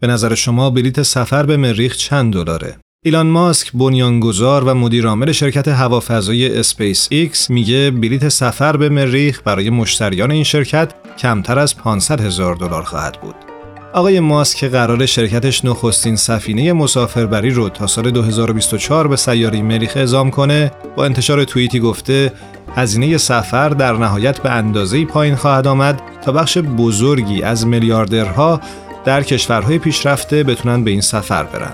به نظر شما بلیت سفر به مریخ چند دلاره؟ ایلان ماسک بنیانگذار و مدیرعامل شرکت هوافضایی اسپیس ایکس میگه بلیت سفر به مریخ برای مشتریان این شرکت کمتر از 500 هزار دلار خواهد بود. آقای ماسک قرار شرکتش نخستین سفینه مسافربری رو تا سال 2024 به سیاره مریخ اعزام کنه با انتشار توییتی گفته هزینه سفر در نهایت به اندازه‌ای پایین خواهد آمد تا بخش بزرگی از میلیاردرها در کشورهای پیشرفته بتونن به این سفر برن.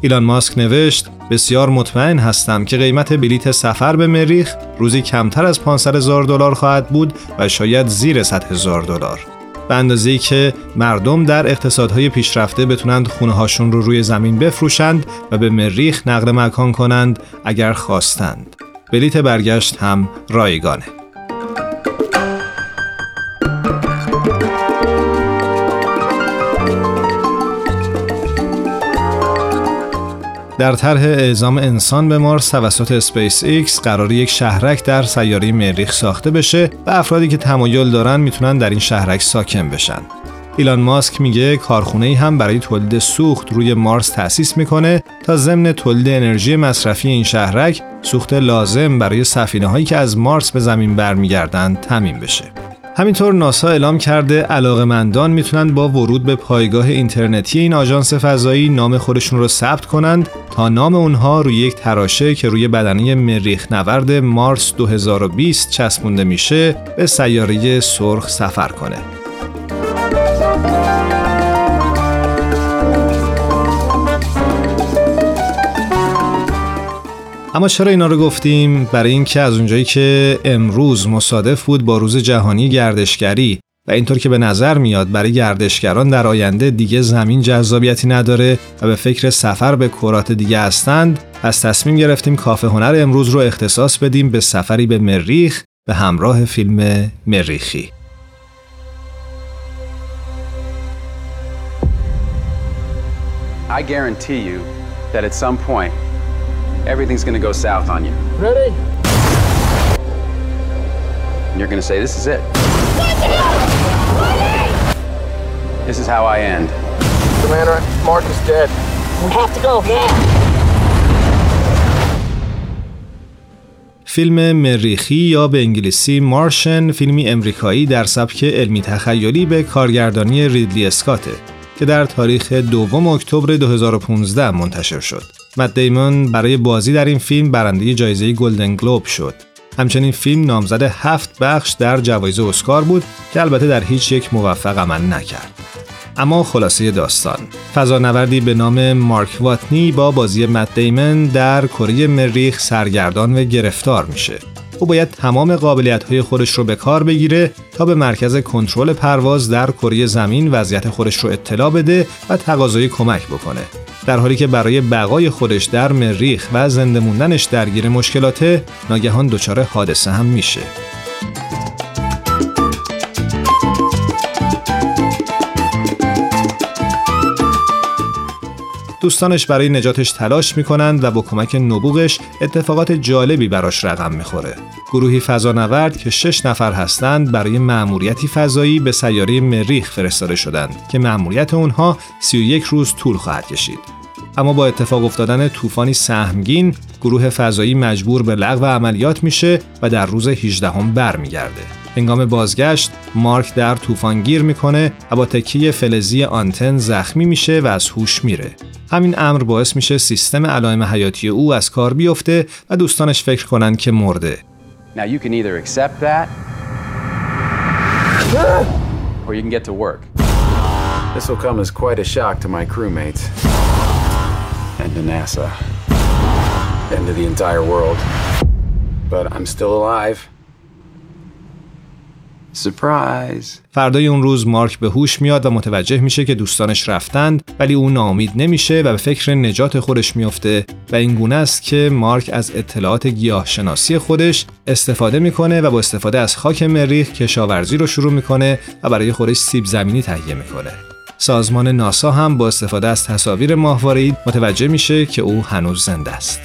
ایلان ماسک نوشت بسیار مطمئن هستم که قیمت بلیت سفر به مریخ روزی کمتر از 500 هزار دلار خواهد بود و شاید زیر 100 هزار دلار. به اندازه که مردم در اقتصادهای پیشرفته بتونند خونه هاشون رو روی زمین بفروشند و به مریخ نقل مکان کنند اگر خواستند. بلیت برگشت هم رایگانه. در طرح اعزام انسان به Mars توسط اسپیس ایکس قرار یک شهرک در سیاره مریخ ساخته بشه و افرادی که تمایل دارن می‌تونن در این شهرک ساکن بشن. ایلان ماسک میگه کارخونه ای هم برای تولید سوخت روی Mars تأسیس می‌کنه تا ضمن تولید انرژی مصرفی این شهرک سوخت لازم برای سفینه هایی که از Mars به زمین برمیگردند تأمین بشه. همینطور ناسا اعلام کرده علاقمندان می‌تونن با ورود به پایگاه اینترنتی این آژانس فضایی نام خودشون رو ثبت کنند تا نام اونها روی یک تراشه که روی بدنه مریخ نورد مارس 2020 چسبونده میشه به سیاره سرخ سفر کنه. اما چرا اینا رو گفتیم؟ برای اینکه از اونجایی که امروز مصادف بود با روز جهانی گردشگری و اینطور که به نظر میاد برای گردشگران در آینده دیگه زمین جذابیتی نداره و به فکر سفر به کرات دیگه هستند پس تصمیم گرفتیم کافه هنر امروز رو اختصاص بدیم به سفری به مریخ به همراه فیلم مریخی. I guarantee you that at some point everything's gonna go south on you. Ready? And you're gonna say, this is it. This is how I end. Commander, Mark is dead. We have to go now. فیلم مریخی یا به انگلیسی مارشن فیلمی امریکایی در سبک علمی تخیلی به کارگردانی ریدلی اسکاته که در تاریخ دوم اکتبر 2015 منتشر شد. مت دیمون برای بازی در این فیلم برنده جایزه گلدن گلوب شد. همچنین فیلم نامزد هفت بخش در جوایز اسکار بود که البته در هیچ یک موفق عمل نکرد. اما خلاصه داستان فضانوردی به نام مارک واتنی با بازی مت دیمن در کره مریخ سرگردان و گرفتار میشه او باید تمام قابلیت های خودش رو به کار بگیره تا به مرکز کنترل پرواز در کره زمین وضعیت خودش رو اطلاع بده و تقاضای کمک بکنه در حالی که برای بقای خودش در مریخ و زنده موندنش درگیر مشکلاته ناگهان دچار حادثه هم میشه دوستانش برای نجاتش تلاش می‌کنند و با کمک نبوغش اتفاقات جالبی براش رقم می‌خوره. گروهی فضانورد که شش نفر هستند برای مأموریتی فضایی به سیاره مریخ فرستاده شدند که مأموریت اونها 31 روز طول خواهد کشید. اما با اتفاق افتادن طوفانی سهمگین گروه فضایی مجبور به لغو عملیات میشه و در روز 18 هم برمیگرده. هنگام بازگشت مارک در طوفان گیر می‌کنه و با تکیه فلزی آنتن زخمی میشه و از هوش میره. همین امر باعث میشه سیستم علائم حیاتی او از کار بیفته و دوستانش فکر کنن که مرده. Now you can either accept that or you can get to work. This will come as quite a shock to my crewmates and to NASA and to the entire world. But I'm still alive. Surprise. فردای اون روز مارک به هوش میاد و متوجه میشه که دوستانش رفتند ولی او ناامید نمیشه و به فکر نجات خودش میفته و این گونه است که مارک از اطلاعات گیاه شناسی خودش استفاده می‌کنه و با استفاده از خاک مریخ کشاورزی رو شروع می‌کنه و برای خودش سیب زمینی تهیه می‌کنه. سازمان ناسا هم با استفاده از تصاویر ماهواره‌ای متوجه میشه که او هنوز زنده است.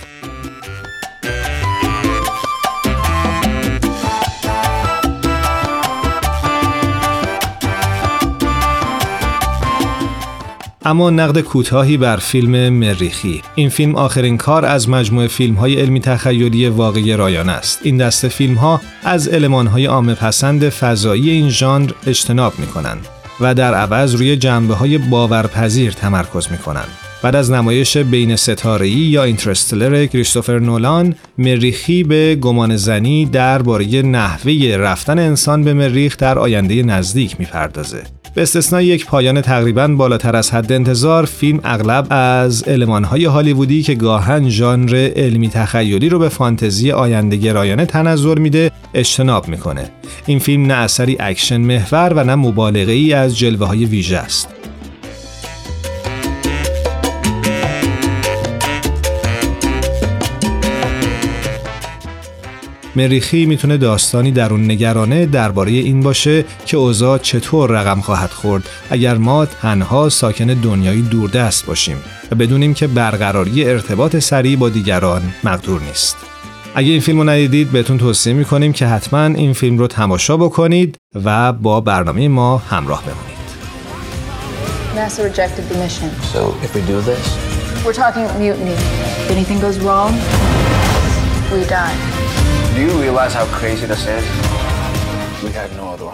اما نقد کوتاهی بر فیلم مریخی. این فیلم آخرین کار از مجموعه فیلم های علمی تخیلی واقعی رایان است. این دسته فیلم ها از علمان های عام پسند فضایی این ژانر اجتناب می کنند و در عوض روی جنبه های باورپذیر تمرکز می کنند بعد از نمایش بین ستاره‌ای یا اینترستلر کریستوفر نولان مریخی به گمان زنی درباره نحوه رفتن انسان به مریخ در آینده نزدیک می‌پردازه. به استثنای یک پایان تقریبا بالاتر از حد انتظار فیلم اغلب از المانهای هالیوودی که گاهن ژانر علمی تخیلی رو به فانتزی آینده گرایانه تنظر میده اجتناب می‌کنه. این فیلم نه اثری اکشن محور و نه مبالغه ای از جلوه های ویژه است. مریخی می‌تونه داستانی درون نگرانه درباره این باشه که اوضاع چطور رقم خواهد خورد اگر ما تنها ساکن دنیای دوردست باشیم و بدونیم که برقراری ارتباط سریع با دیگران مقدور نیست. اگه این فیلم رو ندیدید بهتون توصیه می‌کنیم که حتما این فیلم رو تماشا بکنید و با برنامه ما همراه بمونید. NASA rejected the mission. So if we do this, We're talking mutiny. If anything goes wrong, we die. Do you realize how crazy this is? We had no other